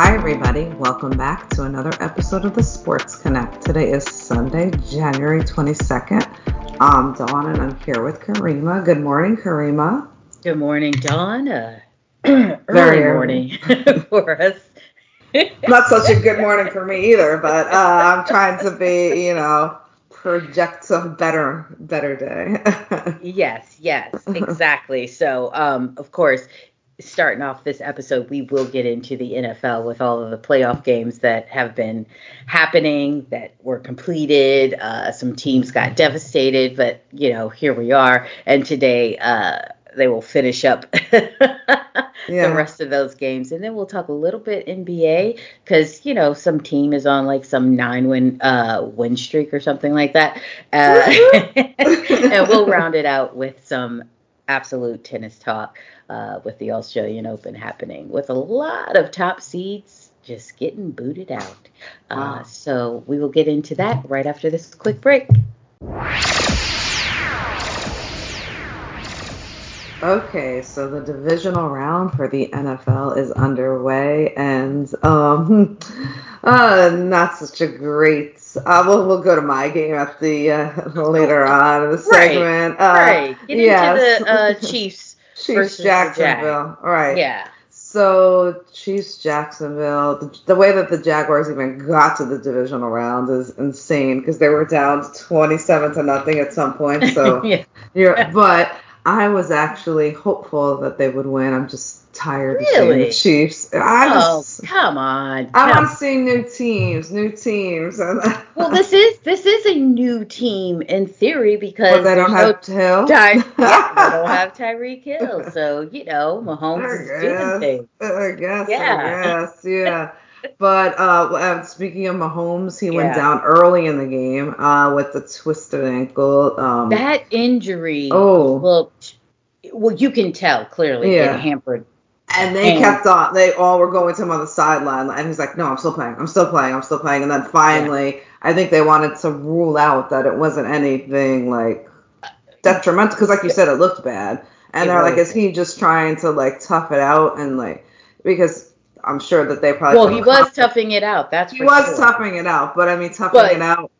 Hi, everybody. Welcome back to another episode of the Sports Connect. Today is Sunday, January 22nd. I'm Dawn and I'm here with Kariemah. Good morning, Kariemah. Good morning, Dawn. Uh, early morning for us. Not such a good morning for me either, but uh, I'm trying to be, you know, project a better, better day. yes, yes, exactly. So, um, of course, starting off this episode, we will get into the NFL with all of the playoff games that have been happening, that were completed. Uh, some teams got devastated, but you know, here we are. And today, uh, they will finish up yeah. the rest of those games, and then we'll talk a little bit NBA because you know some team is on like some nine win uh, win streak or something like that, uh, and we'll round it out with some absolute tennis talk uh, with the Australian Open happening, with a lot of top seeds just getting booted out. Uh, wow. So we will get into that right after this quick break. Okay, so the divisional round for the NFL is underway, and um, uh, not such a great. Uh, we'll we'll go to my game at the uh, later on in the segment. Right, uh, right. Get yes. into the uh, Chiefs. Chiefs Jacksonville. Right. Yeah. So Chiefs Jacksonville. The, the, way that the Jaguars even got to the divisional round is insane because they were down 27 to nothing at some point. So yeah. you're, but I was actually hopeful that they would win. I'm just tired really? of seeing the Chiefs. I oh, come on. I want to see new teams, new teams. well, this is this is a new team in theory because well, they don't have no Hill. Ty- yeah, they don't have Tyreek Hill, so you know Mahomes is doing things. I guess. Yeah. Yes. Yeah. But uh, speaking of Mahomes, he yeah. went down early in the game uh, with the twisted ankle. Um, that injury oh. looked well. You can tell clearly yeah. it hampered. And they and, kept on. They all were going to him on the sideline, and he's like, "No, I'm still playing. I'm still playing. I'm still playing." And then finally, yeah. I think they wanted to rule out that it wasn't anything like detrimental, because like you said, it looked bad. And it they're like, "Is he just trying to like tough it out?" And like, because I'm sure that they probably. Well, he was toughing it out. That's he was sure. toughing it out, but I mean toughing but, it out,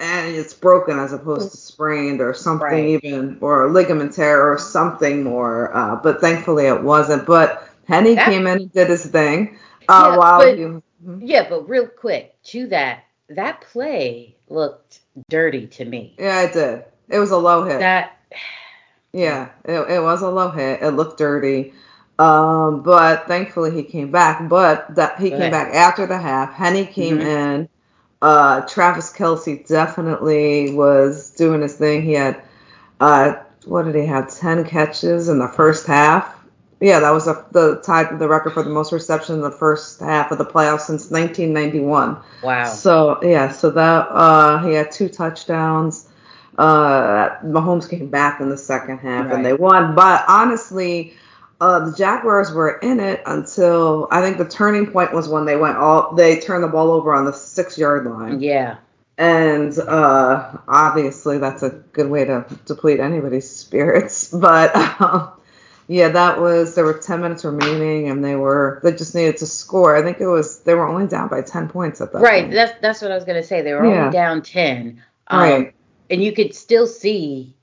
and it's broken as opposed to sprained or something right. even, or a ligament tear or something more. Uh, but thankfully it wasn't. But that, came in and did his thing. Uh, yeah, while but, mm-hmm. yeah, but real quick to that, that play looked dirty to me. Yeah, it did. It was a low hit. That. Yeah, it, it was a low hit. It looked dirty. Um, but thankfully he came back. But that he came back after the half. Henne came mm-hmm. in. Uh, Travis Kelce definitely was doing his thing. He had uh, what did he have? Ten catches in the first half. Yeah, that was a, the tied the record for the most reception in the first half of the playoffs since 1991. Wow. So yeah, so that uh, he had two touchdowns. Uh, Mahomes came back in the second half right. and they won. But honestly, uh, the Jaguars were in it until I think the turning point was when they went all they turned the ball over on the six yard line. Yeah. And uh, obviously that's a good way to deplete anybody's spirits. But um, yeah, that was there were ten minutes remaining and they were they just needed to score. I think it was they were only down by ten points at that right, point. that's that's what I was gonna say. They were yeah. only down ten. Um, right. And you could still see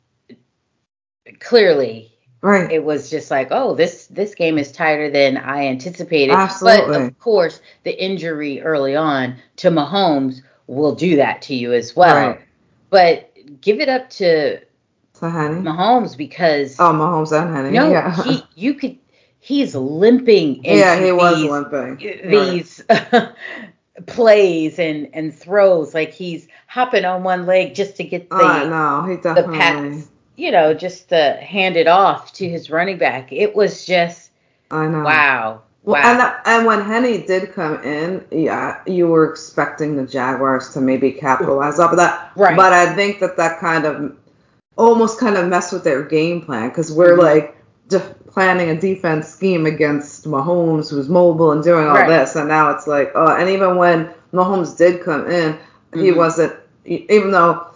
clearly Right. It was just like, oh, this this game is tighter than I anticipated. Absolutely. But of course, the injury early on to Mahomes will do that to you as well. Right. But give it up to to Henne. Mahomes because oh, Mahomes and Henne. No, yeah. he you could he's limping. yeah, he was limping. These. Right. plays and and throws like he's hopping on one leg just to get the uh, no, the pass you know, just to hand it off to his running back. It was just, I know. Wow. Well, wow. and and when Henne did come in, yeah, you were expecting the Jaguars to maybe capitalize off of that. Right. But I think that that kind of almost kind of messed with their game plan because we're mm-hmm. like de- planning a defense scheme against Mahomes, who's mobile and doing all right. this, and now it's like, oh, and even when Mahomes did come in, mm-hmm. he wasn't, even though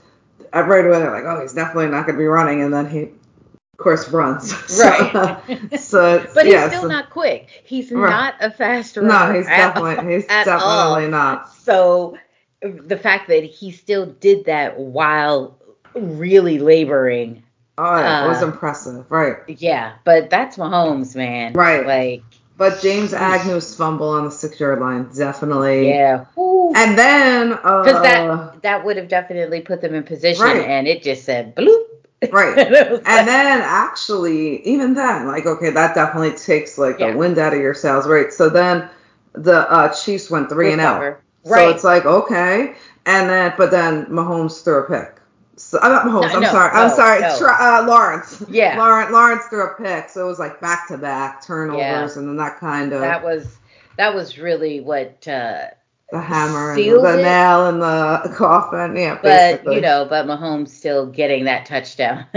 right away they're like, oh, he's definitely not going to be running, and then he of course, runs. Right. so, but he's yeah, still so- not quick. He's Right. not a fast runner. No, he's definitely he's definitely all. not. So the fact that he still did that while really laboring, Oh, yeah, it was Uh, impressive, right? yeah. But that's Mahomes, man. Right. Like, But James Agnew's fumble on the six yard line definitely. yeah. Because And then, uh, that that would have definitely put them in position, Right. and it just said bloop. right. And like- then actually, even then, like, okay, that definitely takes like Yeah. the wind out of your sails, right? So then the uh, Chiefs went three and out. Recover. So it's like okay, and then but then Mahomes threw a pick. So I'm not Mahomes. No, I'm no, sorry. I'm no, sorry. no. Tra- uh, Lawrence. Yeah. Lawrence. Lawrence threw a pick, so it was like back to back turnovers, Yeah. and then that kind of that was that was really what. Uh, the hammer and the it. nail in the coffin. Yeah, but basically. you know, but Mahomes still getting that touchdown.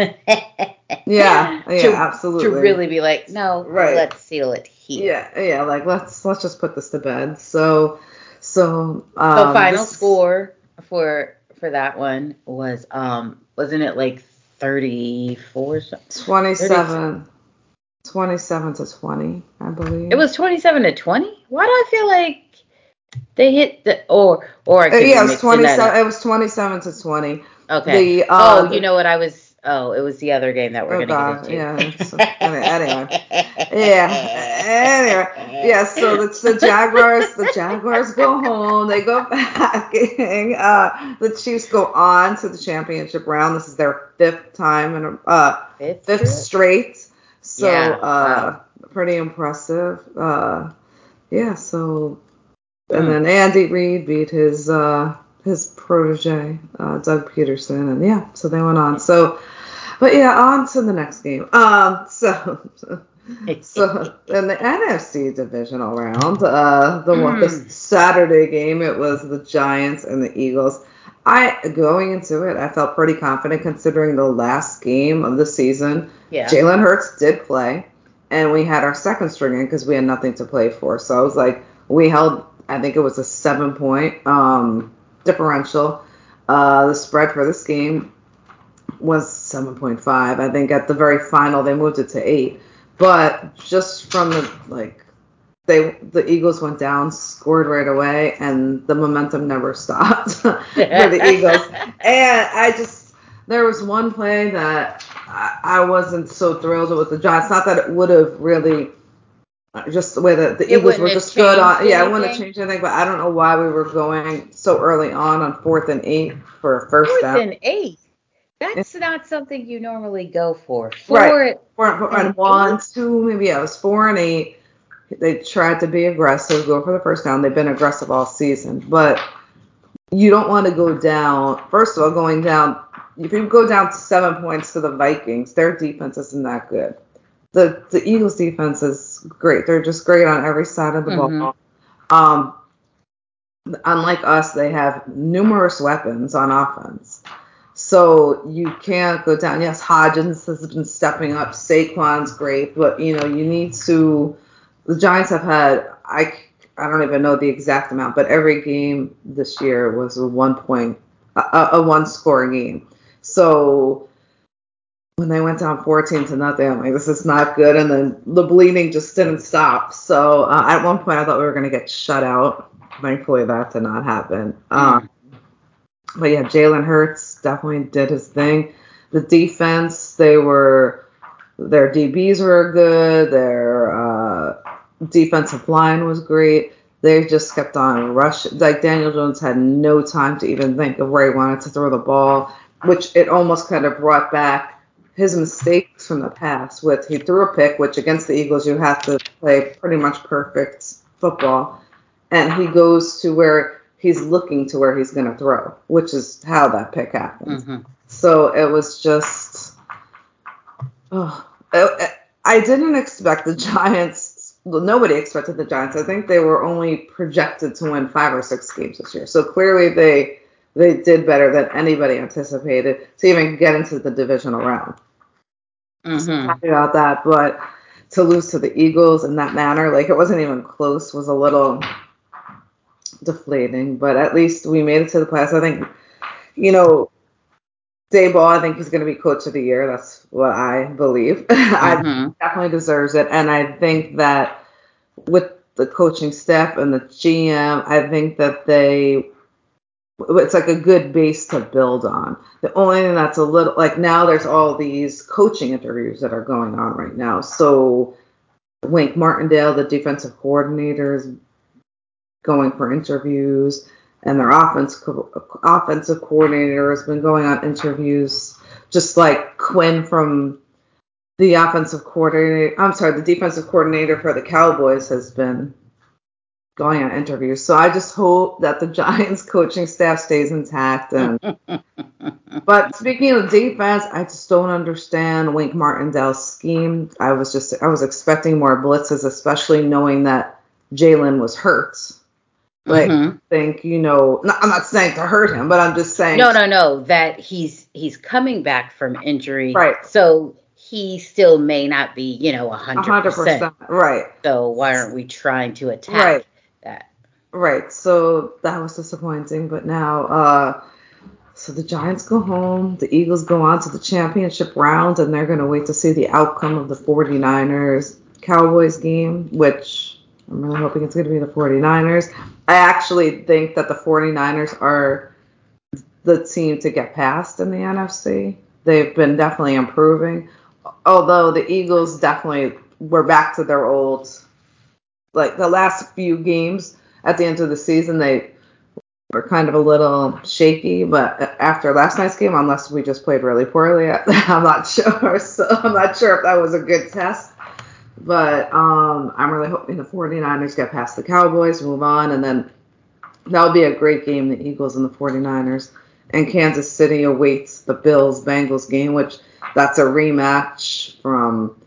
Yeah, yeah, to, absolutely. To really be like, no, Right. let's seal it here. Yeah, yeah. Like let's let's just put this to bed. So, so. Um, So final this- score for for that one was um wasn't it like 34 something? 27, 27 to 20, I believe. It was 27 to 20? Why do I feel like they hit the or or I Uh, yeah, it was 27. It was 27 to 20. Okay. The, uh, oh, you know what I was Oh, it was the other game that we're Oh, going to get into. yeah. So, anyway. Yeah. Anyway, yeah. So it's the Jaguars. The Jaguars go home. They go packing. Uh, the Chiefs go on to the championship round. This is their fifth time in a uh, Fifth fifth straight? So Yeah, uh, pretty impressive. Uh, yeah. So and Hmm. then Andy Reid beat his uh, his protege uh, Doug Pederson, and yeah. So they went on. So, but yeah, on to the next game. Um. So. So in the NFC divisional round, uh, the one the Mm. Saturday game, it was the Giants and the Eagles. I going into it, I felt pretty confident considering the last game of the season. yeah. Jalen Hurts did play, and we had our second string in because we had nothing to play for. So I was like, we held, I think it was a seven point um, differential. Uh, the spread for this game was 7.5. I think at the very final they moved it to eight. But just from the like, they the Eagles went down, scored right away, and the momentum never stopped for the Eagles. And I just there was one play that I, I wasn't so thrilled with the Giants. Not that it would have really. uh, Just the way that the It Eagles were just good on, changed yeah, I wouldn't have anything? changed anything. But I don't know why we were going so early on on fourth and eight for a first Fourth down. and eight. That's not something you normally go for. Right. Four. Four, And one, two, maybe yeah, it was four and eight. They tried to be aggressive, go for the first down. They've been aggressive all season, but you don't want to go down. First of all, going down, if you go down to seven points to the Vikings, their defense isn't that good. The the Eagles defense is great. They're just great on every side of the Mhm. ball. Um, unlike us, they have numerous weapons on offense. So you can't go down. Yes, Hodgins has been stepping up. Saquon's great, but you know you need to. The Giants have had I I don't even know the exact amount, but every game this year was a one point a, a one score game. So when they went down 14 to nothing, I'm like, this is not good. And then the bleeding just didn't stop. So uh, at one point, I thought we were going to get shut out. Thankfully, that did not happen. Um, but yeah, Jalen Hurts definitely did his thing. The defense, they were, their DBs were good. Their uh, defensive line was great. They just kept on rushing. Like Daniel Jones had no time to even think of where he wanted to throw the ball, which it almost kind of brought back his mistakes from the past. With he threw a pick, which against the Eagles you have to play pretty much perfect football, and he goes to where he's looking to where he's going to throw, which is how that pick happened. Mhm. So it was just, oh, I, I didn't expect the Giants. Well, nobody expected the Giants. I think they were only projected to win five or six games this year. So clearly they they did better than anybody anticipated to even get into the divisional round. Mhm. Happy about that, but to lose to the Eagles in that manner, like it wasn't even close, was a little deflating. But at least we made it to the playoffs. I think, you know, Daboll, I think he's going to be coach of the year. That's what I believe. Mm-hmm. I definitely deserves it, and I think that with the coaching staff and the GM, I think that they it's like a good base to build on. The only thing that's a little like now there's all these coaching interviews that are going on right now. So Wink Martindale, the defensive coordinator, is going for interviews, and their offense offensive coordinator has been going on interviews, just like Quinn from the offensive coordinator. I'm sorry, the defensive coordinator for the Cowboys has been going on interviews. So I just hope that the Giants coaching staff stays intact. And but speaking of defense, I just don't understand Wink Martindale's scheme. I was just I was expecting more blitzes, especially knowing that Jalen was hurt. Like mm-hmm. think you know, not, I'm not saying to hurt him, but I'm just saying. No, no, no. That he's he's coming back from injury, right? So he still may not be, you know, 100%. 100%. Right. So why aren't we trying to attack right. that? Right. So that was disappointing. But now, uh, so the Giants go home, the Eagles go on to the championship round, and they're going to wait to see the outcome of the 49ers Cowboys game, which I'm really hoping it's going to be the 49ers. I actually think that the 49ers are the team to get past in the NFC. They've been definitely improving although the Eagles definitely were back to their old, like the last few games at the end of the season, they were kind of a little shaky. But after last night's game, unless we just played really poorly, I'm not sure. So I'm not sure if that was a good test. But um, I'm really hoping the 49ers get past the Cowboys, move on, and then that'll be a great game, the Eagles and the 49ers. And Kansas City awaits the Bills Bengals game, which that's a rematch from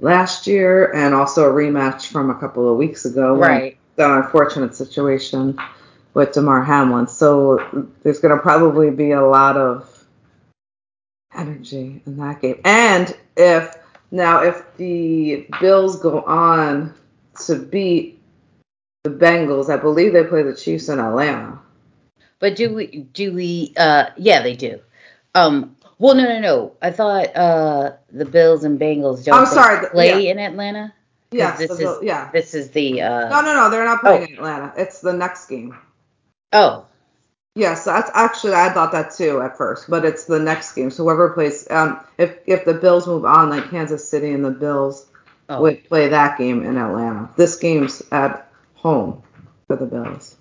last year and also a rematch from a couple of weeks ago. Right. The unfortunate situation with Damar Hamlin. So there's going to probably be a lot of energy in that game. And if now if the Bills go on to beat the Bengals, I believe they play the Chiefs in Atlanta. But do we do we uh yeah they do. Um well, no, no, no. I thought uh, the Bills and Bengals don't I'm sorry, play yeah. in Atlanta. Yes, this is yeah. This is the. Uh... No, no, no. They're not playing oh. in Atlanta. It's the next game. Oh. Yes, that's actually I thought that too at first, but it's the next game. So whoever plays, um, if if the Bills move on, like Kansas City and the Bills oh. would play that game in Atlanta. This game's at home for the Bills.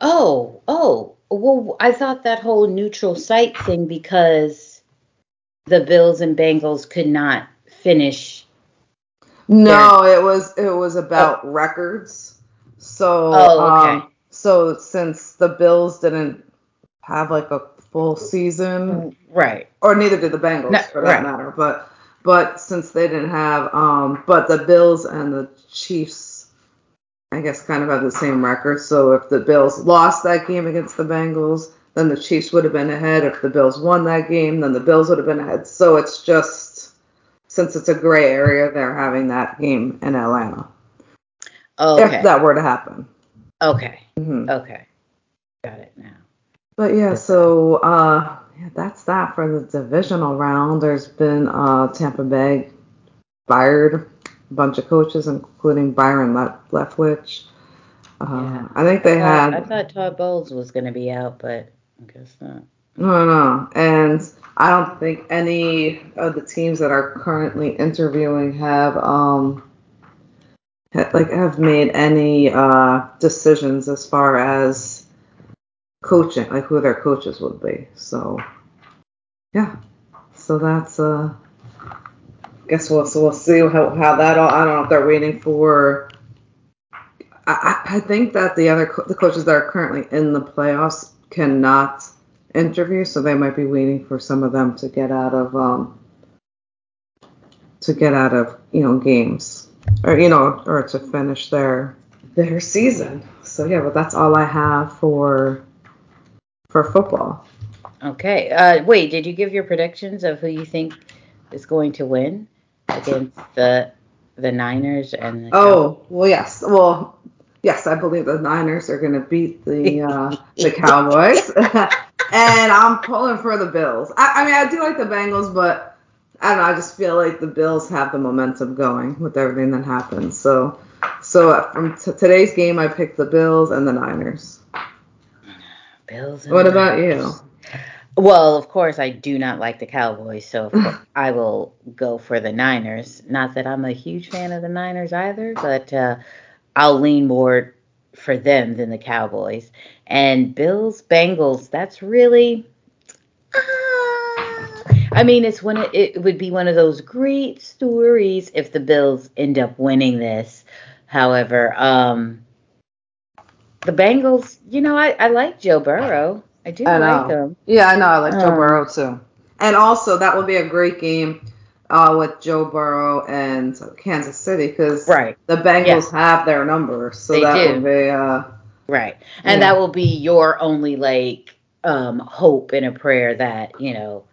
Oh, oh, well, I thought that whole neutral site thing because the Bills and Bengals could not finish. No, their... it was it was about oh. records. So oh, okay. Um, so since the Bills didn't have like a full season, right? Or neither did the Bengals no, for that right. matter. But but since they didn't have um, but the Bills and the Chiefs I guess, kind of have the same record. So if the Bills lost that game against the Bengals, then the Chiefs would have been ahead. If the Bills won that game, then the Bills would have been ahead. So it's just since it's a gray area, they're having that game in Atlanta. Okay. If that were to happen. Okay. Mm-hmm. Okay. Got it now. But yeah, so uh, yeah, that's that for the divisional round. There's been uh, Tampa Bay fired a bunch of coaches, including Byron Leftwich. Uh, yeah. I think they I thought, had. I thought Todd Bowles was going to be out, but I guess not. No, no, and I don't think any of the teams that are currently interviewing have um like have made any uh decisions as far as coaching, like who their coaches would be. So yeah, so that's uh guess we'll so we'll see how, how that all. I don't know if they're waiting for. I, I think that the other co- the coaches that are currently in the playoffs cannot interview, so they might be waiting for some of them to get out of um to get out of you know games or you know or to finish their their season. So yeah, but that's all I have for for football. Okay. Uh, wait, did you give your predictions of who you think is going to win? against the the Niners and the Oh, well yes. Well, yes, I believe the Niners are going to beat the uh, the Cowboys. and I'm pulling for the Bills. I, I mean, I do like the Bengals, but I don't know. I just feel like the Bills have the momentum going with everything that happens. So, so from t- today's game, I picked the Bills and the Niners. Bills. what about you? Well, of course, I do not like the Cowboys, so I will go for the Niners. Not that I'm a huge fan of the Niners either, but uh, I'll lean more for them than the Cowboys. And Bills, Bengals, that's really. Uh, I mean, it's when it, it would be one of those great stories if the Bills end up winning this. However, um, the Bengals, you know, I, I like Joe Burrow. I do I like him. Yeah, I know. I like um, Joe Burrow too. And also, that will be a great game uh, with Joe Burrow and Kansas City because right. the Bengals yeah. have their number, so they that do. will be uh, right, and yeah. that will be your only like um, hope and a prayer that you know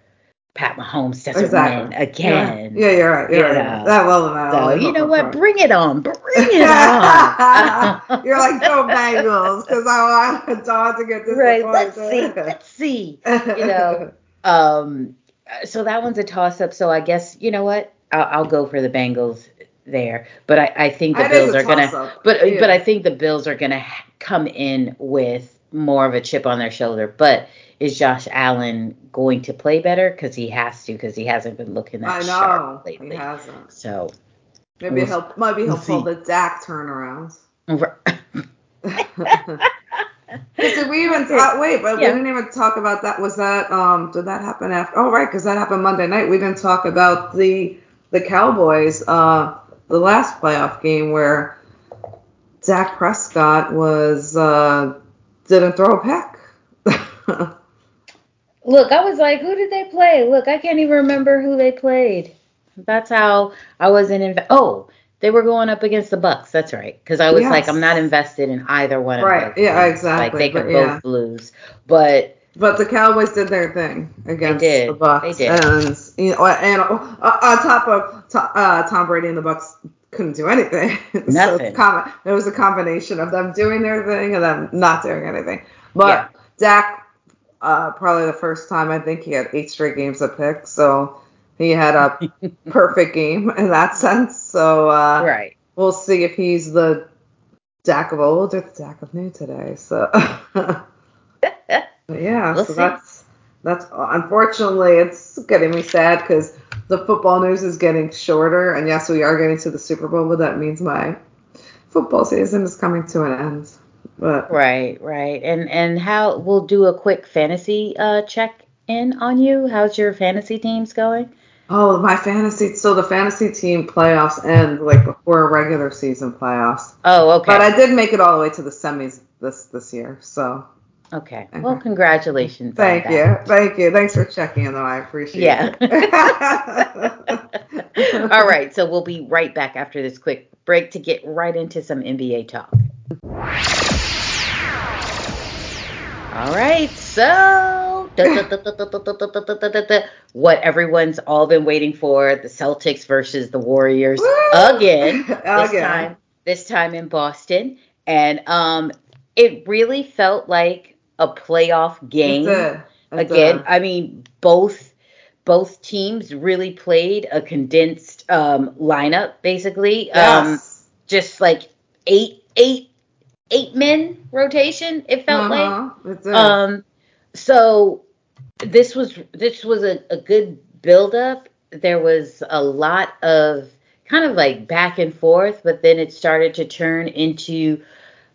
Pat Mahomes doesn't exactly. win again. Yeah. yeah, you're right. You're you right. Know. That will So you know what? Bring it on. Bring it on. you're like go Bengals because I want Dawn to get this. Right. Let's see. Let's see. You know. Um. So that one's a toss up. So I guess you know what? I'll, I'll go for the Bengals there. But I, I think the that Bills are gonna. But yeah. but I think the Bills are gonna come in with more of a chip on their shoulder. But is Josh Allen going to play better? Because he has to, because he hasn't been looking that I know, sharp lately. He hasn't. So maybe we'll, he'll maybe he'll we'll pull see. the Dak turnaround. did we even talk? Wait, but yeah. we didn't even talk about that. Was that um? Did that happen after? Oh, right, because that happened Monday night. We didn't talk about the the Cowboys. Uh, the last playoff game where Dak Prescott was uh didn't throw a pack. Look, I was like, who did they play? Look, I can't even remember who they played. That's how I wasn't in. Oh, they were going up against the Bucs. That's right. Because I was yes. like, I'm not invested in either one of them. Right. Yeah. Exactly. Like they could but, both yeah. lose, but. But the Cowboys did their thing against the Bucs. They did. And you know, and uh, on top of uh, Tom Brady and the Bucs couldn't do anything. Nothing. so it was a combination of them doing their thing and them not doing anything. But yeah. Dak uh, probably the first time I think he had eight straight games of picks, so he had a perfect game in that sense. So uh, right, we'll see if he's the Dak of old or the Dak of new today. So yeah, we'll so that's that's unfortunately it's getting me sad because the football news is getting shorter, and yes, we are getting to the Super Bowl, but that means my football season is coming to an end. But right, right. And and how we'll do a quick fantasy uh, check in on you. How's your fantasy teams going? Oh, my fantasy. So the fantasy team playoffs end like before regular season playoffs. Oh, okay. But I did make it all the way to the semis this this year. So. Okay. Well, congratulations. Thank you. Thank you. Thanks for checking in, though. I appreciate yeah. it. Yeah. all right. So we'll be right back after this quick break to get right into some NBA talk. All right, so what everyone's all been waiting for: the Celtics versus the Warriors Woo! again. This time, this time in Boston, and um, it really felt like a playoff game. It's a, it's again. I mean, both both teams really played a condensed um, lineup, basically. Um, yes. Um, just like eight eight eight men rotation. It felt uh-huh. like. Um, so this was this was a, a good build up. There was a lot of kind of like back and forth, but then it started to turn into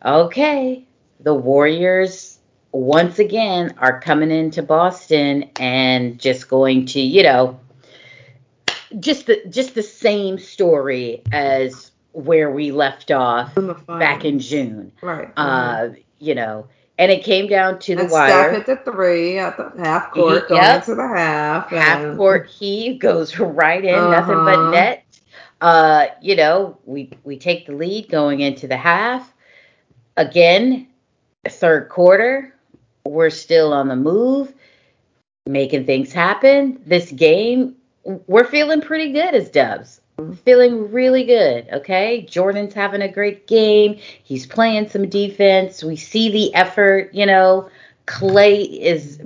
okay, the Warriors once again are coming into Boston and just going to, you know, just the just the same story as where we left off back in June. Right. Uh, you know, and it came down to the and wire. Steph at the three at the half court, he, going yep. into the half. Half court heave goes right in, uh-huh. nothing but uh-huh. net. Uh, you know, we we take the lead going into the half. Again, third quarter, we're still on the move, making things happen. This game, we're feeling pretty good as Dubs feeling really good. Okay. Jordan's having a great game. He's playing some defense. We see the effort, you know, Klay is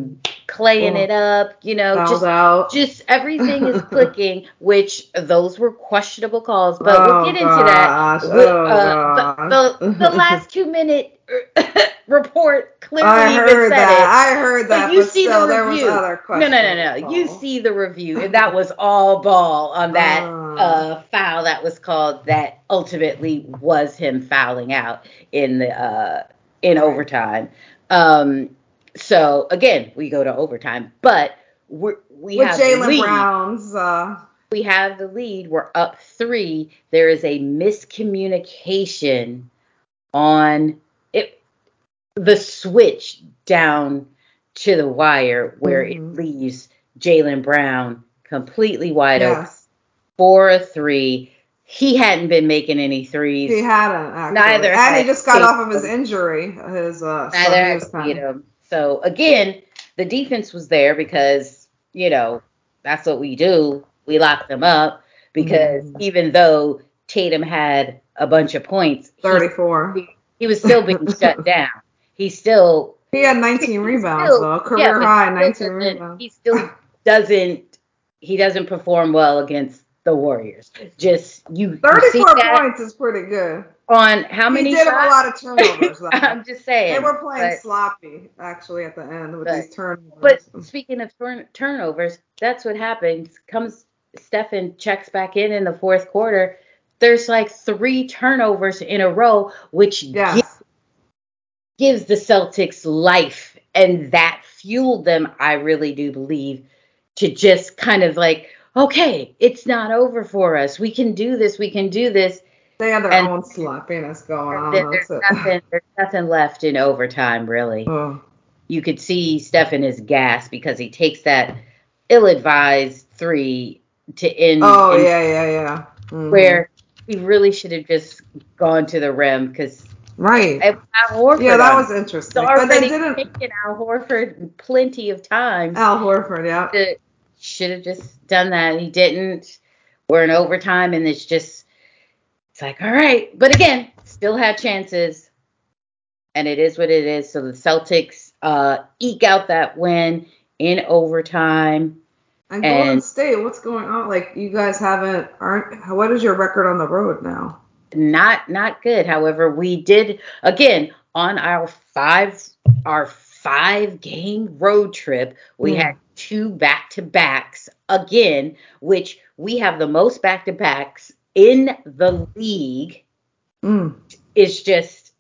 claying it up, you know, Fouled just out. just everything is clicking, which those were questionable calls, but Oh, we'll get into that. gosh. With, Oh, uh, the, the, the last two minute report clearly I heard said that. it. I heard that. But you see still, the there was review. No, no, no, no. You see the review, and that was all ball on that Ah. uh, foul that was called. That ultimately was him fouling out in the uh, in overtime. Um, so again, we go to overtime, but we're, we with have the Jalen lead. Brown's. Uh, We have the lead. We're up three. There is a miscommunication on. The switch down to the wire where Mhm. it leaves Jaylen Brown completely wide open for a three. He hadn't been making any threes. he hadn't actually. Neither and had he just got off of his injury. His uh, so Neither he had was kinda- So again, the defense was there because you know that's what we do. We lock them up because Mhm. even though Tatum had a bunch of points, he, 34. he was still being shut down. He still He had 19 rebounds still- though, career but high 19 rebounds. He still doesn't. He doesn't perform well against the Warriors. Just you, you see 34 that points is pretty good. on how many he did have a lot of turnovers though. I'm just saying. they were playing but- sloppy actually at the end with But- these turnovers. But speaking of turn- turnovers, that's what happens. Comes Stefan checks back in in the fourth quarter. There's like three turnovers in a row, which yes. Gives the Celtics life, and that fueled them. I really do believe to just kind of like, okay, it's not over for us. We can do this. We can do this. They had their and- own sloppiness going on. There's nothing. There's nothing left in overtime, really. Oh, you could see Stefan is gas because he takes that ill-advised three to end oh yeah, yeah, yeah. Mhm. where he really should have just gone to the rim because right. Al Horford Yeah, that was interesting. it's But they didn't. taken Al Horford plenty of times. Al Horford, yeah. should have just done that. He didn't. We're in overtime, and it's just it's like all right. But again, still had chances, and it is what it is. So the Celtics uh, eke out that win in overtime. And Golden And- State, what's going on? Like you guys haven't aren't. What is your record on the road now? Not not good. However, we did again on our five our five game road trip. We Mm. had two back to backs again, which we have the most back to backs in the league. Mm. It's just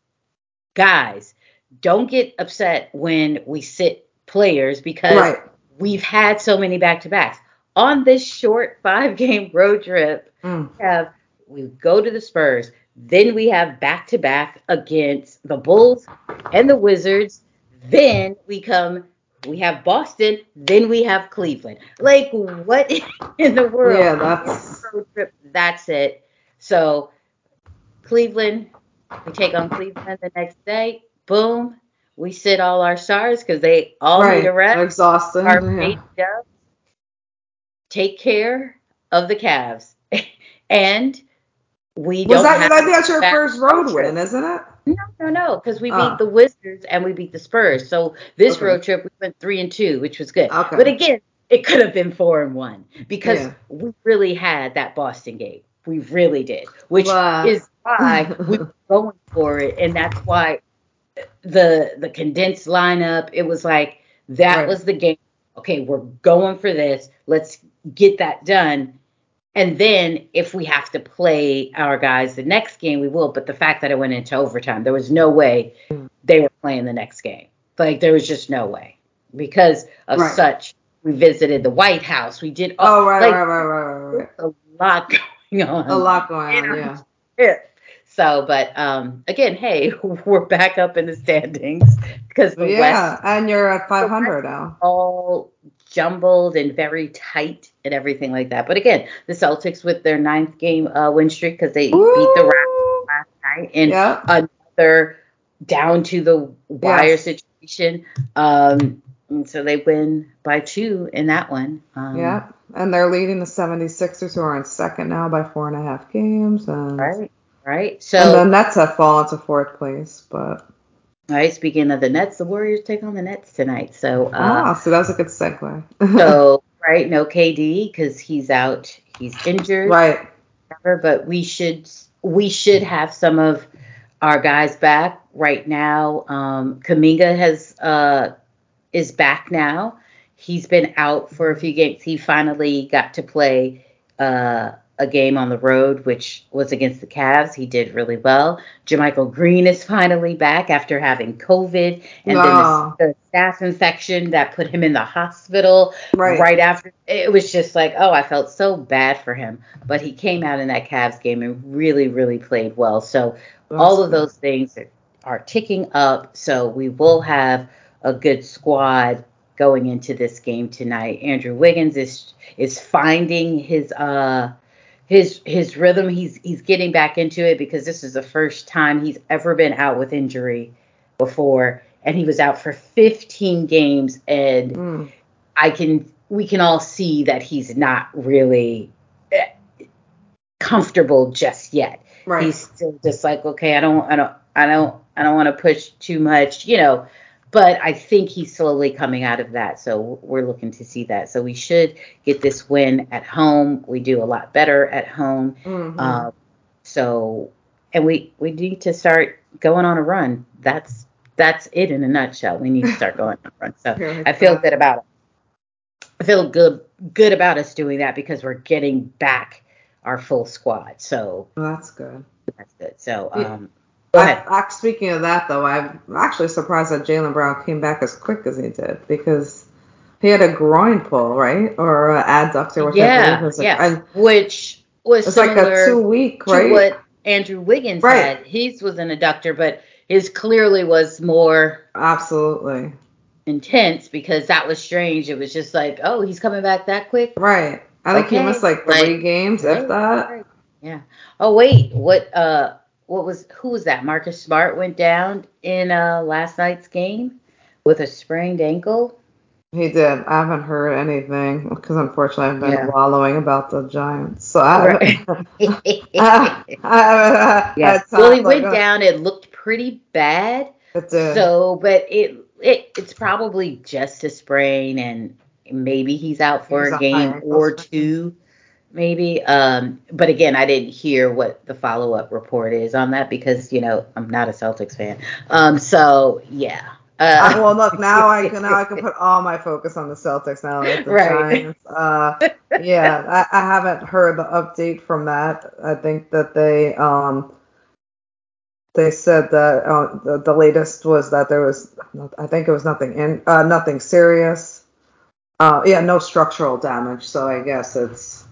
guys, don't get upset when we sit players because Right. we've had so many back to backs. On this short five game road trip, Mm. we have we go to the Spurs, then we have back to back against the Bulls and the Wizards, then we come we have Boston, then we have Cleveland. Like what in the world? Yeah, that's road trip. That's it. So Cleveland, we take on Cleveland the next day. Boom, we sit all our stars because they all right. need a rest. Exhausted. Are yeah. up. Take care of the Cavs, and we Was don't that have that, that's your first road trip. win, isn't it? No, no, no, because we Ah. beat the Wizards and we beat the Spurs. So this Okay. road trip we went three and two, which was good. Okay. But again, it could have been four and one because Yeah. we really had that Boston game. We really did, which But- is why we were going for it, and that's why the the condensed lineup. It was like that Right. was the game. Okay, we're going for this. Let's get that done. And then if we have to play our guys the next game, we will. But the fact that it went into overtime, there was no way they were playing the next game. Like there was just no way because of Right. such. We visited the White House. We did Oh right, like, right, right, right, right, right. a lot going on. A lot going on. Yeah. Yeah. Yeah. So, but um, again, hey, we're back up in the standings because the yeah, West and you're at 500 now. all jumbled and very tight and everything like that. But again, the Celtics with their ninth game uh, win streak because they beat the Raptors last night and Yeah. another down to the wire Yes. situation. Um, and so they win by two in that one. Um, Yeah. And they're leading the 76ers, who are in second now by four and a half games. And, Right. Right. So and the Nets have fallen to fourth place, but All right. Speaking of the Nets, the Warriors take on the Nets tonight. So. Uh, ah, so that's a good segue. so right, no KD because he's out. He's injured. Right. But we should we should have some of our guys back right now. Um, Kuminga has uh, is back now. He's been out for a few games. He finally got to play uh, a game on the road, which was against the Cavs. He did really well. JaMychal Green is finally back after having COVID and wow. then the, the, staph infection that put him in the hospital right. right after. It was just like, oh, I felt so bad for him. But he came out in that Cavs game and really, really played well. So That's all of those things are, are ticking up. So we will have a good squad going into this game tonight. Andrew Wiggins is is finding his uh his his rhythm. He's he's getting back into it because this is the first time he's ever been out with injury before, and he was out for 15 games. And mm. I can we can all see that he's not really eh, comfortable just yet. Right. He's still just like, okay, I don't, I don't, I don't, I don't want to push too much, you know but I think he's slowly coming out of that. So we're looking to see that. So we should get this win at home. We do a lot better at home. Mm-hmm. Um, so and we we need to start going on a run. That's that's it in a nutshell. We need to start going on a run. So I feel good about it. I feel good good about us doing that because we're getting back our full squad. So well, that's good. That's good. So um, I, speaking of that, though, I'm actually surprised that Jaylen Brown came back as quick as he did because he had a groin pull, right, or an adductor, which yeah, I believe was yeah, and which was it's like a two week, right? what Andrew Wiggins right. had. His was an adductor, but his clearly was more absolutely intense because that was strange. It was just like, oh, he's coming back that quick, right? I think he missed like three like, games, right, if that. Right. Yeah. Oh wait, what? Uh what was who was that? Marcus Smart went down in uh, last night's game with a sprained ankle. He did. I haven't heard anything because unfortunately I've been yeah. wallowing about the Giants. So I, right. I, I, yeah. Well, he went down. It looked pretty bad. It did. So, but it it it's probably just a sprain, and maybe he's out for he's a game or two maybe. Um, but again, I didn't hear what the follow up report is on that because you know I'm not a Celtics fan. Um, so yeah. Uh, uh, well, look now I can now I can put all my focus on the Celtics now the right. Giants. Uh, yeah, I, I haven't heard the update from that. I think that they um they said that uh, the, the latest was that there was I think it was nothing in uh, nothing serious. Uh, yeah, no structural damage. So I guess it's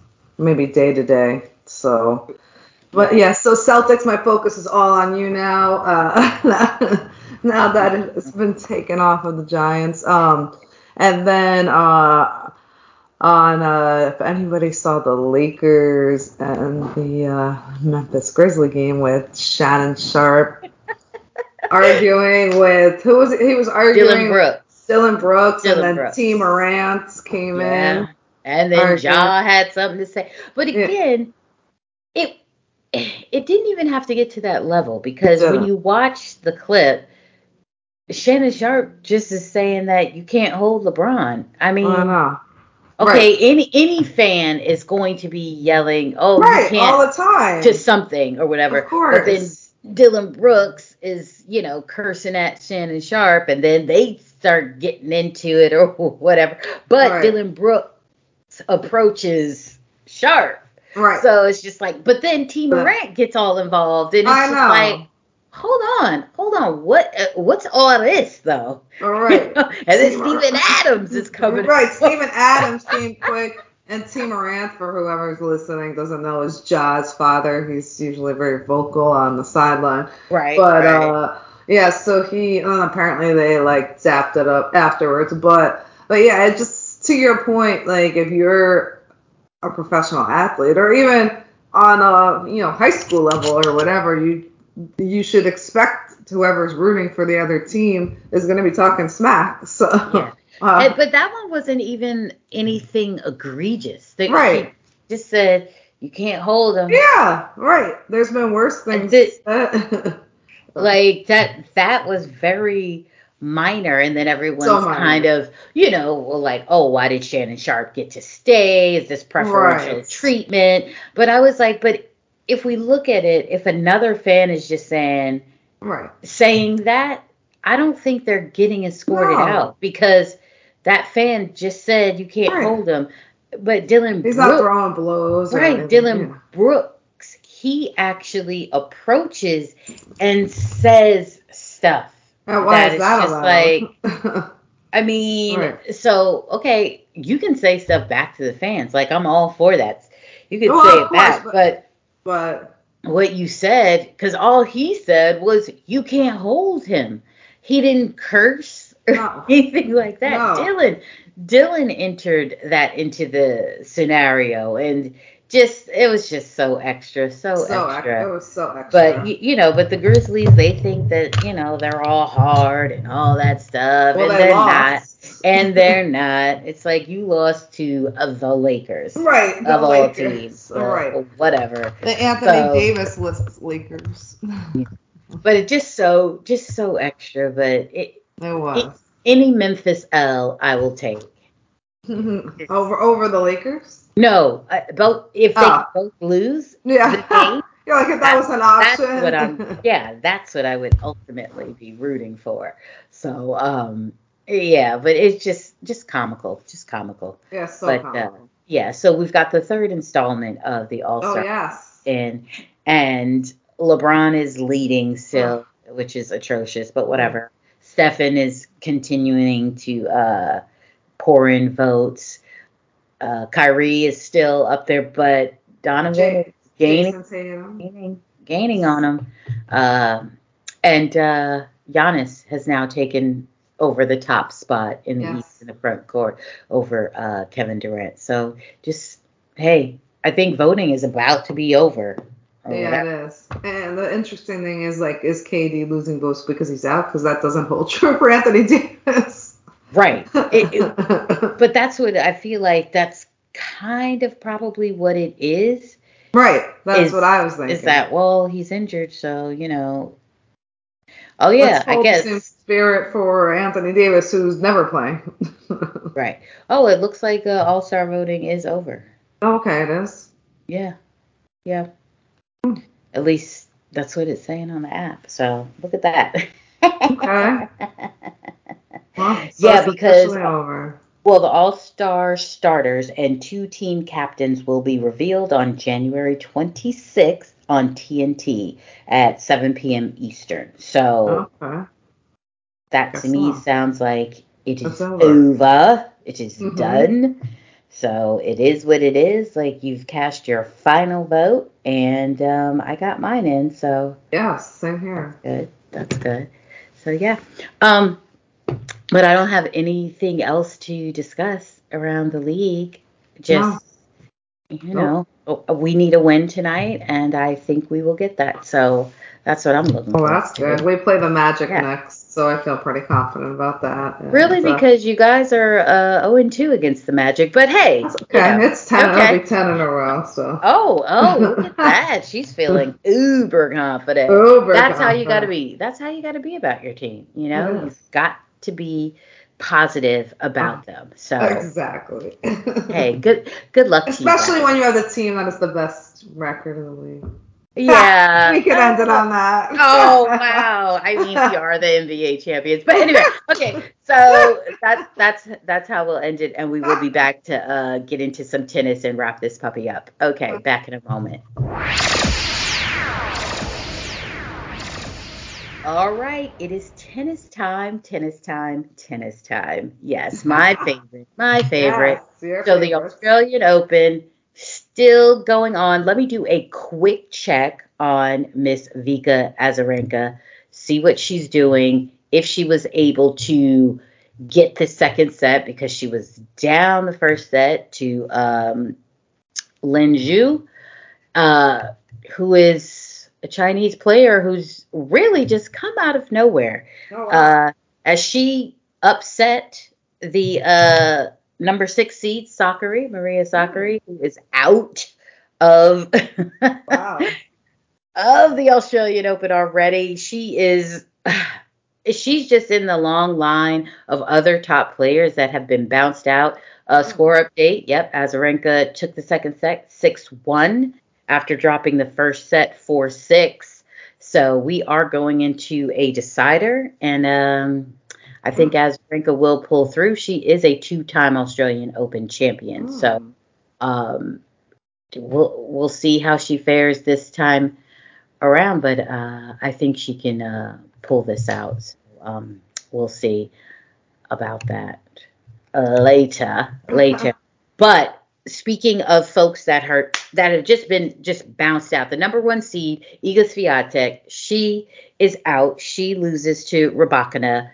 maybe day to day. So, but yeah, so Celtics, my focus is all on you now. Uh, now that it's been taken off of the Giants. Um, and then uh, on uh, if anybody saw the Lakers and the uh, Memphis Grizzly game with Shannon Sharpe arguing with who was? He was arguing Dillon Brooks. Dillon Brooks, Dillon and then Brooks. Tee Morant came yeah. in. And then Ja had something to say. But again, yeah. it it didn't even have to get to that level because when you watch the clip, Shannon Sharpe just is saying that you can't hold LeBron. I mean, uh-huh. okay, right. any any fan is going to be yelling, "Oh, right, you can't," all the time to something or whatever. Of course. But then Dillon Brooks is, you know, cursing at Shannon Sharpe, and then they start getting into it or whatever. But right. Dillon Brooks approaches Sharpe. Right. So it's just like, but then Tee Morant gets all involved, and it's I just know. like, hold on, hold on, what uh, what's all this though? All right. and then Steven Adams is coming. Right, Steven Adams came quick. And Tee Morant, for whoever's listening, doesn't know, is Ja's father. He's usually very vocal on the sideline. Right. But right. uh yeah, so he uh, apparently they like zapped it up afterwards. But but yeah, it just to your point, like if you're a professional athlete or even on a you know high school level or whatever, you you should expect whoever's rooting for the other team is going to be talking smack. So, yeah. uh, but that one wasn't even anything egregious. They, right. Just said you can't hold them. Yeah, right. There's been worse things. like that that was very minor and then everyone's So kind of you know like oh why did shannon sharpe get to stay is this preferential Right. treatment but i was like but if we look at it if another fan is just saying Right. saying that i don't think they're getting escorted No. out because that fan just said you can't Right. hold them but dillon He's not throwing blows. Right, Dillon yeah. Brooks, he actually approaches and says stuff. Why that is that just like I mean, Right. so okay, you can say stuff back to the fans. Like I'm all for that. You can say it back, course, but, but what you said, because all he said was you can't hold him. He didn't curse or No. anything like that. No. Dillon, Dillon entered that into the scenario, and just it was just so extra, so, so ex- extra. it was so extra. But you, you know, but the Grizzlies, they think that you know they're all hard and all that stuff, well, and they they're lost. not, and they're not. It's like you lost to uh, the Lakers right. The of all Lakers. teams, uh, right. whatever. The Anthony So- Davis lists Lakers. But it just so, just so extra. But it, it was. any Memphis L, I will take. over over the Lakers. No, uh, both if they Ah. both lose, Yeah. Game? You're like if that was an that's option. what I'm. Yeah, that's what I would ultimately be rooting for. So, um, yeah, but it's just just comical, just comical. yeah. So but, uh, comical. Yeah, so we've got the third installment of the All Star. oh yes. and and LeBron is leading still, which is atrocious, but whatever. Stefan is continuing to uh, pour in votes. Uh, Kyrie is still up there, but Donovan is gaining gaining, gaining on him. Um, and uh, Giannis has now taken over the top spot in the Yes. East in the front court over uh, Kevin Durant. So just hey, I think voting is about to be over. Yeah, it is. And the interesting thing is, like, is KD losing votes because he's out? Because that doesn't hold true for Anthony Davis. Right. It- it- but that's what I feel like. That's kind of probably what it is. right. That's is- what I was thinking. Is that well, he's injured, so you know. Oh yeah, I guess. Same spirit for Anthony Davis, who's never playing. Right. Oh, it looks like uh, All Star voting is over. okay, it is. Yeah. Yeah. At least that's what it's saying on the app. So look at that. Okay. Well, so Yeah, because- over. well, the All Star starters and two team captains will be revealed on January 26th on TNT at 7 p.m. Eastern. So Okay. that Guess to me so. sounds like it is over. over. It is Mhm. done. So it is what it is. Like you've cast your final vote, and um, I got mine in. So Yes, same here. good. That's good. So yeah. Um, but I don't have anything else to discuss around the league. Just you know, oh, we need a win tonight, and I think we will get that. So that's what I'm looking Oh, for. that's good. We play the Magic Yeah. next, so I feel pretty confident about that. And, Really, uh, because you guys are uh, 0 and 2 against the Magic, but hey, that's you okay. know. It's ten. Okay. It'll be ten in a row. So. Oh, oh, look at that. She's feeling uber confident. Uber That's how you got to be. That's how you got to be about your team. You know, Yes. you've got to be positive about them. So, Exactly. hey, good good luck to you. Especially guys. when you have the team that is the best record in the league. yeah, we could end it on that. Oh wow! I mean, we are the NBA champions, but anyway, okay. So that's that's that's how we'll end it, and we will be back to uh, get into some tennis and wrap this puppy up. Okay, back in a moment. All right, it is tennis time, tennis time, tennis time. Yes, my favorite, my favorite. Yes, So the. Australian Open still going on. Let me do a quick check on Miss Vika Azarenka, see what she's doing, if she was able to get the second set because she was down the first set to um, Lin Zhu, uh, who is a Chinese player who's really just come out of nowhere Oh, wow. uh, as she upset the uh, number six seed Sakkari, Maria Sakkari, who is out of wow. of the Australian Open already. She is. She's just in the long line of other top players that have been bounced out. Uh, score update. Yep, Azarenka took the second set 6 1 after dropping the first set 4 6. So we are going into a decider, and um, I think Azarenka will pull through. She is a two time Australian Open champion. Mm. So um, we'll, we'll see how she fares this time around, but uh, I think she can uh, pull this out. So, um, we'll see about that later. Later. but speaking of folks that hurt that have just been just bounced out, the number one seed, Iga Swiatek, she is out. She loses to Rybakina.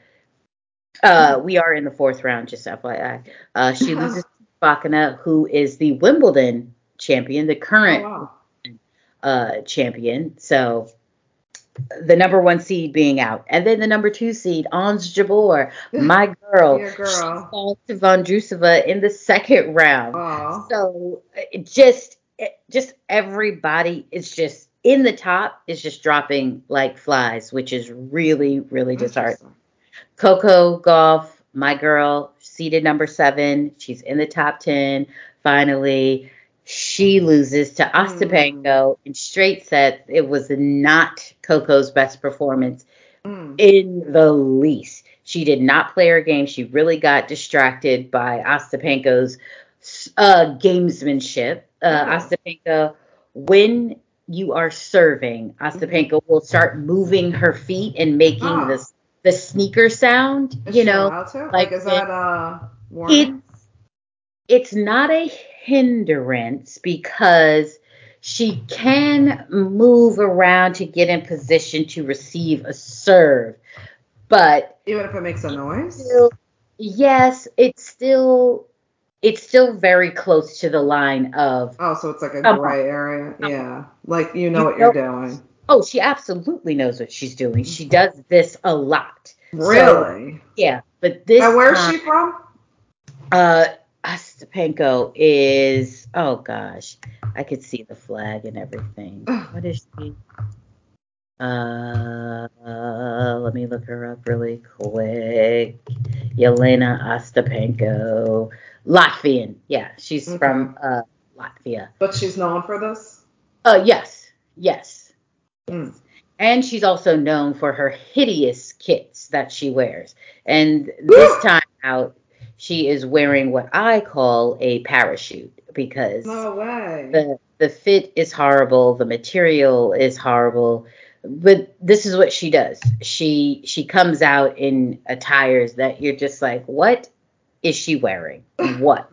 Uh, we are in the fourth round, just FYI. Uh, she loses to Rybakina, who is the Wimbledon champion, the current oh, wow uh, champion. So the number one seed being out, and then the number two seed, Ons Jabeur, my girl, Your girl. lost to Vondrousova in the second round. Aww. So it just, it, just everybody is just in the top is just dropping like flies, which is really, really disheartening. Coco Gauff, my girl, seeded number seven. She's in the top ten. Finally, she loses to Ostapenko mm. in straight sets. It was not Coco's best performance mm. in the least. She did not play her game. She really got distracted by Ostapenko's uh, gamesmanship. Uh, oh. Ostapenko, when you are serving, Ostapenko mm-hmm. will start moving her feet and making oh. this the sneaker sound. Is you know, like, like, is that a warning? It's, not a hindrance because she can move around to get in position to receive a serve. But even if it makes a noise? Still, yes, it's still it's still very close to the line of Oh, so it's like a gray area. Yeah. Like you know you what know, you're doing. Oh, she absolutely knows what she's doing. She does this a lot. Really? So, yeah. But this Now where's she from? Uh Ostapenko is oh gosh, I could see the flag and everything. what is she? Uh, uh, let me look her up really quick. Jelena Ostapenko, Latvian. Yeah, she's okay. from uh, Latvia. But she's known for this. Uh, yes, yes. Mm. And she's also known for her hideous kits that she wears. And this time out, she is wearing what I call a parachute because way. the the fit is horrible, the material is horrible, but this is what she does. She she comes out in attires that you're just like, what is she wearing? What?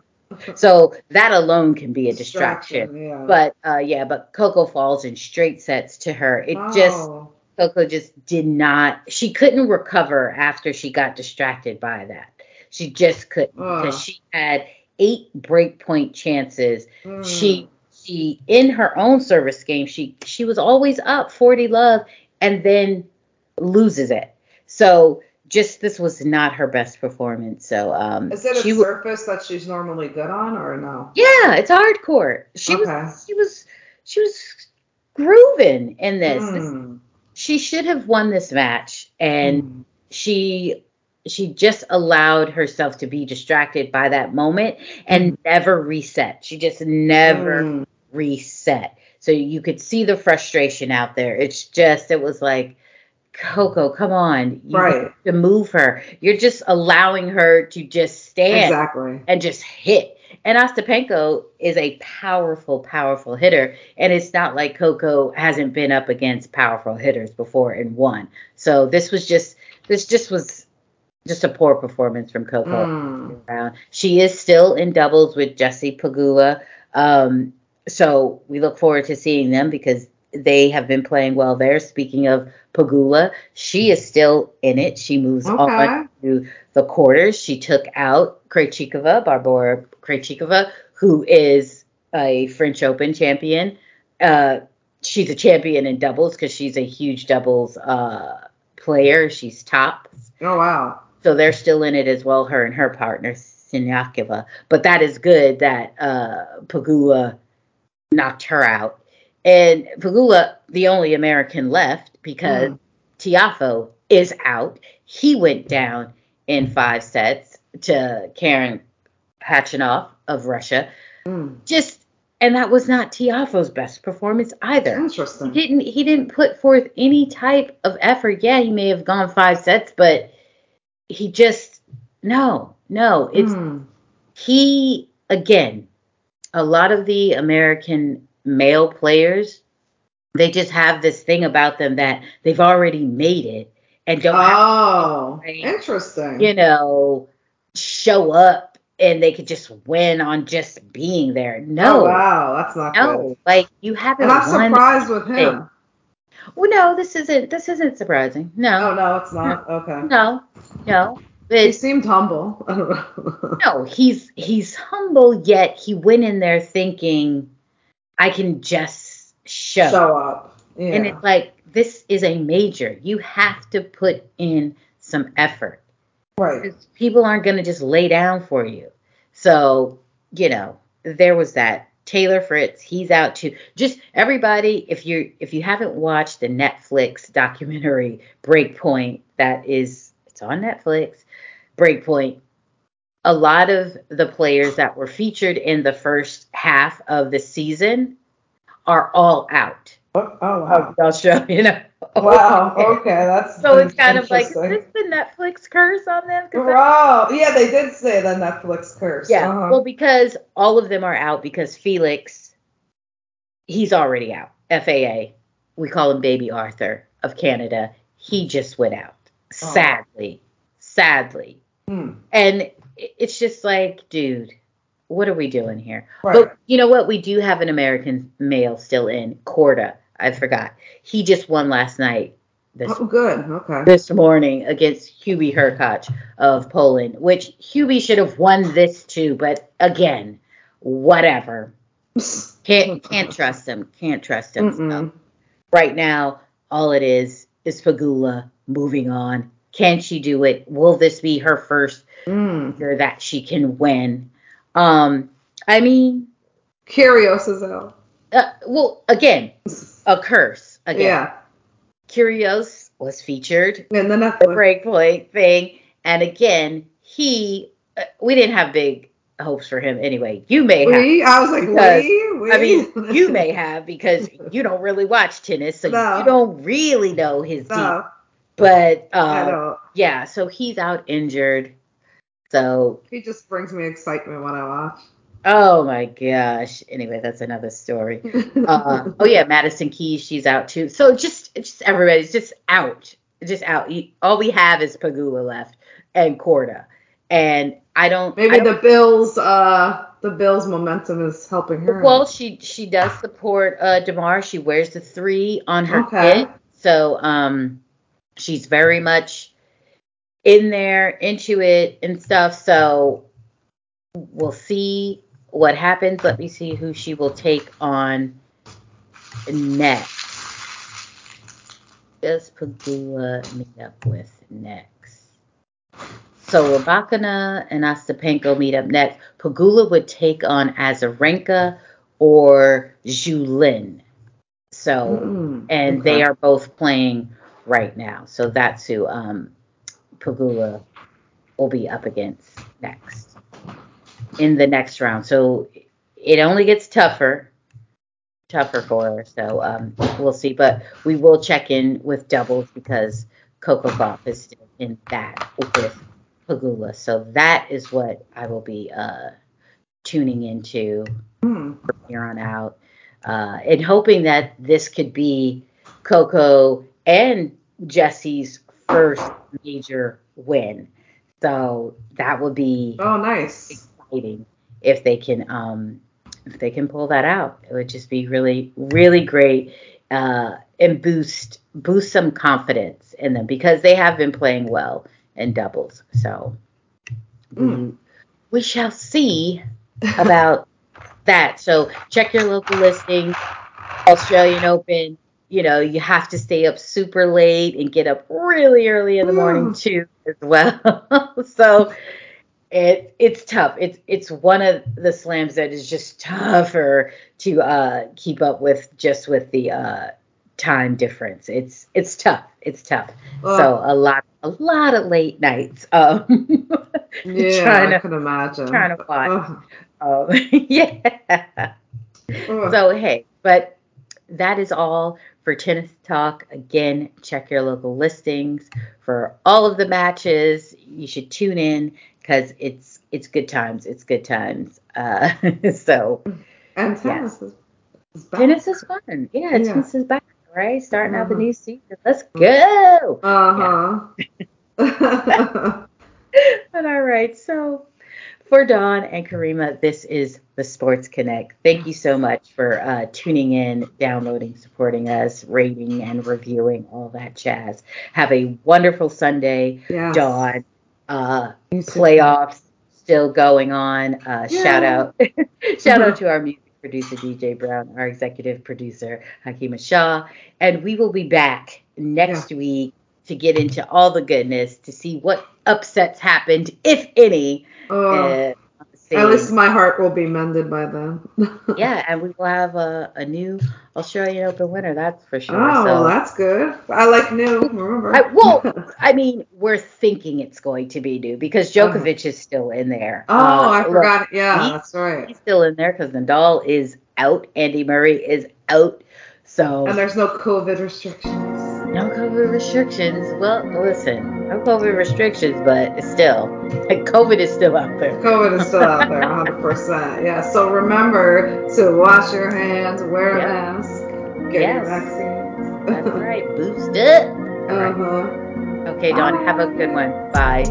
so that alone can be a distraction. distraction yeah. But uh, yeah, but Coco falls in straight sets to her. It oh. just Coco just did not. She couldn't recover after she got distracted by that. She just couldn't because she had eight breakpoint chances. Mm. She she in her own service game, she she was always up 40 love and then loses it. So just this was not her best performance. So um Is it a surface w- that she's normally good on or no? Yeah, it's hard court. She okay. was she was she was grooving in this. Mm. this. She should have won this match and mm. she she just allowed herself to be distracted by that moment and mm. never reset. She just never mm. reset. So you could see the frustration out there. It's just it was like Coco, come on, you right. to move her. You're just allowing her to just stand exactly. and just hit. And Ostapenko is a powerful, powerful hitter, and it's not like Coco hasn't been up against powerful hitters before and won. So this was just this just was just a poor performance from Coco. Mm. She is still in doubles with Jessie Pegula. Um, so we look forward to seeing them because they have been playing well there. Speaking of Pegula, she is still in it. She moves okay. on to the quarters. She took out Krejcikova, Barbora Krejcikova, who is a French Open champion. Uh, she's a champion in doubles because she's a huge doubles uh, player. She's top. Oh wow. So they're still in it as well, her and her partner, Siniakova. But that is good that uh, Pegula knocked her out. and Pegula, the only American left because mm. Tiafoe is out. He went down in five sets to Karen Khachanov of Russia. Mm. Just and that was not Tiafoe's best performance either. Interesting. He didn't he didn't put forth any type of effort. Yeah, he may have gone five sets, but he just no, no. It's mm. he again. A lot of the American male players, they just have this thing about them that they've already made it and don't. Oh, to, interesting. You know, show up and they could just win on just being there. No. Oh, wow, that's not no. Good. Like you haven't. And I'm surprised with him. Well, no, this isn't. This isn't surprising. No. Oh no, it's not. Okay. No, no. he seemed humble. no, he's he's humble, yet he went in there thinking, I can just show. Show up. Yeah. And it's like this is a major. You have to put in some effort. Right. People aren't going to just lay down for you. So, you know, there was that. Taylor Fritz, he's out too. Just everybody, if you if you haven't watched the Netflix documentary Breakpoint, that is it's on Netflix. Breakpoint. A lot of the players that were featured in the first half of the season are all out. Oh, oh wow. I'll show you know. Wow. Okay, that's so it's kind of like is this the Netflix curse on them? Wow. Yeah, they did say the Netflix curse. Yeah. Uh-huh. Well, because all of them are out because Felix, he's already out. FAA, we call him Baby Arthur of Canada. He just went out. Oh. Sadly, sadly. Hmm. And it's just like, dude, what are we doing here? Right. But you know what? We do have an American male still in Korda I forgot. He just won last night. This, oh, good. Okay. This morning against Hubie Hurkacz of Poland, which Hubie should have won this too, but again, whatever. Can't can't trust him. Can't trust him. So right now, all it is is Pegula moving on. Can she do it? Will this be her first mm. year that she can win? Um, I mean, is out. Uh, well, again, a curse again. Yeah. Kyrgios was featured in the Netflix breakpoint thing, and again, he uh, we didn't have big hopes for him anyway. You may have. I was like, because, we? we? I mean, you may have because you don't really watch tennis, so no. you don't really know his no. But uh, yeah, so he's out injured. So he just brings me excitement when I watch. Oh my gosh. Anyway, that's another story. Uh, oh yeah, Madison Keys, she's out too. So just just everybody's just out, just out. All we have is Pegula left and Korda, and I don't. Maybe I don't, the Bills, uh, the Bills momentum is helping her. Well, she she does support uh Damar. She wears the three on her okay. kit, so um, she's very much in there, into it and stuff. So we'll see what happens. Let me see who she will take on next. Does Pegula meet up with next? So Rybakina and Ostapenko meet up next. Pegula would take on Azarenka or Zhu So, mm, and okay. they are both playing right now. So that's who um, Pegula will be up against next in the next round. So it only gets tougher, tougher for her. So um, we'll see. But we will check in with doubles because Coco Gauff is still in that with Pegula. So that is what I will be uh, tuning into mm. from here on out. Uh, and hoping that this could be Coco and Jesse's first major win. So that would be oh nice exciting if they can um, if they can pull that out. It would just be really really great uh, and boost boost some confidence in them because they have been playing well in doubles. So mm. we, we shall see about that. So check your local listing. Australian Open, you know, you have to stay up super late and get up really early in the morning too as well. so it it's tough. It's it's one of the slams that is just tougher to uh, keep up with just with the uh, time difference. It's it's tough. It's tough. so a lot a lot of late nights. Um, yeah, trying to, I can imagine. Trying to watch. Um, yeah. So hey, but that is all for tennis talk. Again, check your local listings for all of the matches. You should tune in because it's it's good times. It's good times. Uh, so and tennis yeah. is, back. Tennis is fun. Yeah, yeah, tennis is back. Right, starting uh-huh. out the uh-huh. new season. Let's go. Uh huh. but all right, so for Dawn and Kariemah, this is the Sports Connect. Thank you so much for uh, tuning in, downloading, supporting us, rating, and reviewing all that jazz. Have a wonderful Sunday. Dawn. Uh, playoffs still going on. Uh, yeah. Shout out, shout out to our music producer DJ Brown, our executive producer Hakima Shah, and we will be back next yeah. week to get into all the goodness to see what upsets happened, if any. Uh, at least my heart will be mended by then. yeah, and we will have a, a new Australian Open winner, that's for sure. Oh, so, that's good. I like new, remember. I, well, I mean, we're thinking it's going to be new because Djokovic okay. is still in there. Oh, uh, I forgot. Look, yeah, that's right. He's still in there because Nadal is out. Andy Murray is out. So And there's no COVID restrictions no COVID restrictions. Well, listen, no COVID restrictions, but still, COVID is still out there. COVID is still out there, 100%. Yeah. So remember to wash your hands, wear yep. a mask, get yes. your vaccines. That's right. Boost it. Uh huh. Okay, Dawn. Have a good one. Bye.